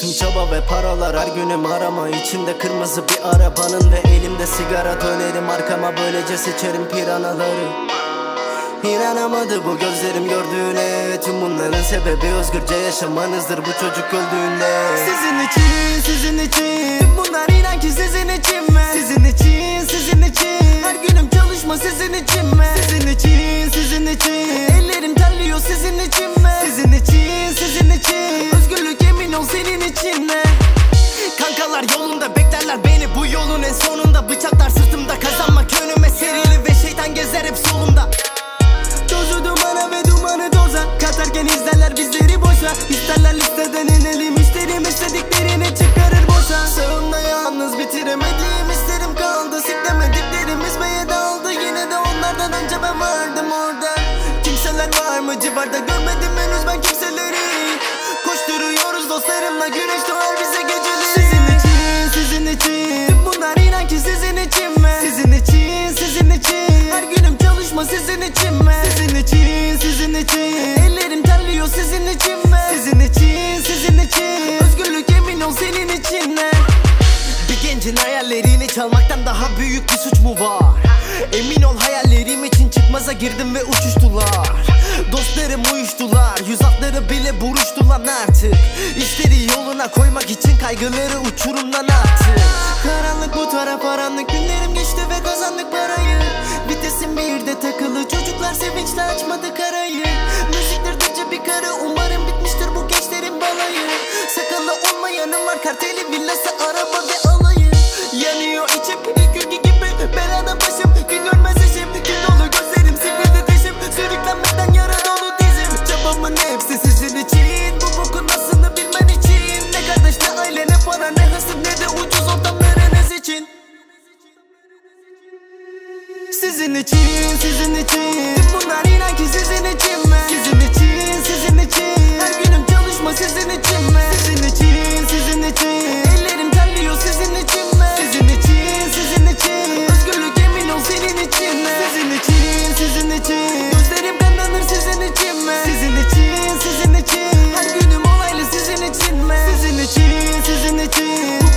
Tüm çaba ve paralar her günüm arama içimde kırmızı bir arabanın ve elimde sigara. Dönerim arkama böylece seçerim piranaları. İnanamadı bu gözlerim gördüğüne. Tüm bunların sebebi özgürce yaşamanızdır bu çocuk öldüğünde. Sizin için, sizin için. Bunlar inan ki sizin için mi? Sizin için, sizin için. Her günüm çalışma sizin için mi? Sizin için, sizin için. Ellerim terliyor sizin için mi? Boşa İsterler listeden inelim isterim istediklerini çıkarır boşa. Sağımda yalnız bitiremediğim isterim kaldı. Siklemediklerimiz beye daldı. Yine de onlardan önce ben vardım orada. Kimseler var mı? Civarda görmedim çalmaktan daha büyük bir suç mu var? Emin ol hayallerim için çıkmaza girdim ve uçuştular. Dostlarım uyuştular Yüz hatları bile buruştular artık. İşleri yoluna koymak için kaygıları uçurumdan attı Karanlık bu taraf karanlık Günlerim geçti ve kazandık parayı. Vitesim bir de takılı Çocuklar sevinçle açmadı karayı. Müziktir bir karı Umarım bitmiştir bu gençlerin balayı. Sakalı olmayanım var Karteli sizin için, sizin için Tüm bunlar inan ki sizin için mi? Sizin için, sizin için Her günüm çalışma sizin için mi? Sizin için, sizin için Ellerim terliyor sizin için mi? Sizin için, sizin için Özgürlük emin ol senin için mi? Sizin için, sizin için Gözlerim kanlanır sizin için mi? Sizin için, sizin için Her günüm olaylı sizin için mi? Sizin için, sizin için